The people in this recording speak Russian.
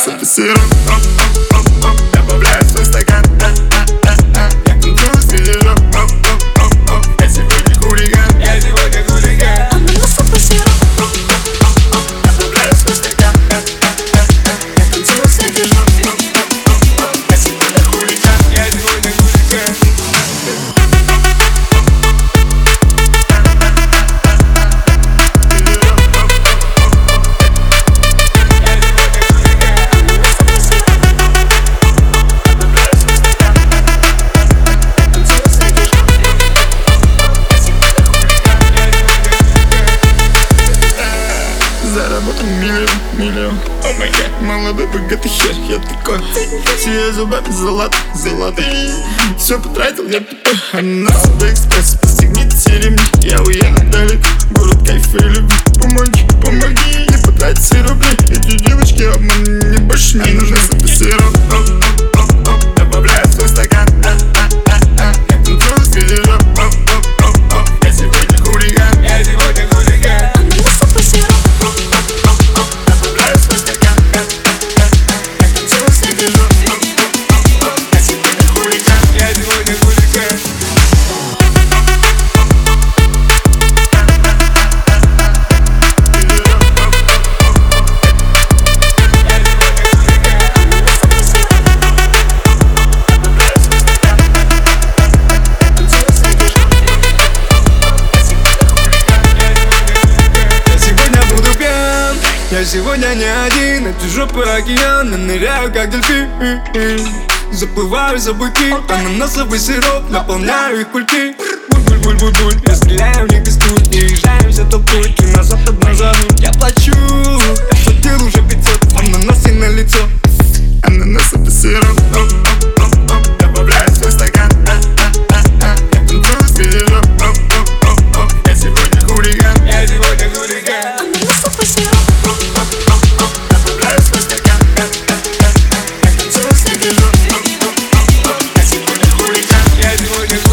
essa pulseira. Миллион, О май гад, молодой богатый хер Я такой, все зубами золот, золотые Все потратил, я тупой Ананасовый экспресс, пристегните ремни. Я уеду далеко, город кайфа и любви. Помоги, помоги, не потратить все рубли. Эти девочки обман, мне больше. Не нужны Это Я сегодня не один Эти жопы океан Ныряю как дельфин. Заплываю за быки Ананасовый сироп Наполняю их кульки. Буль-буль-буль-буль you.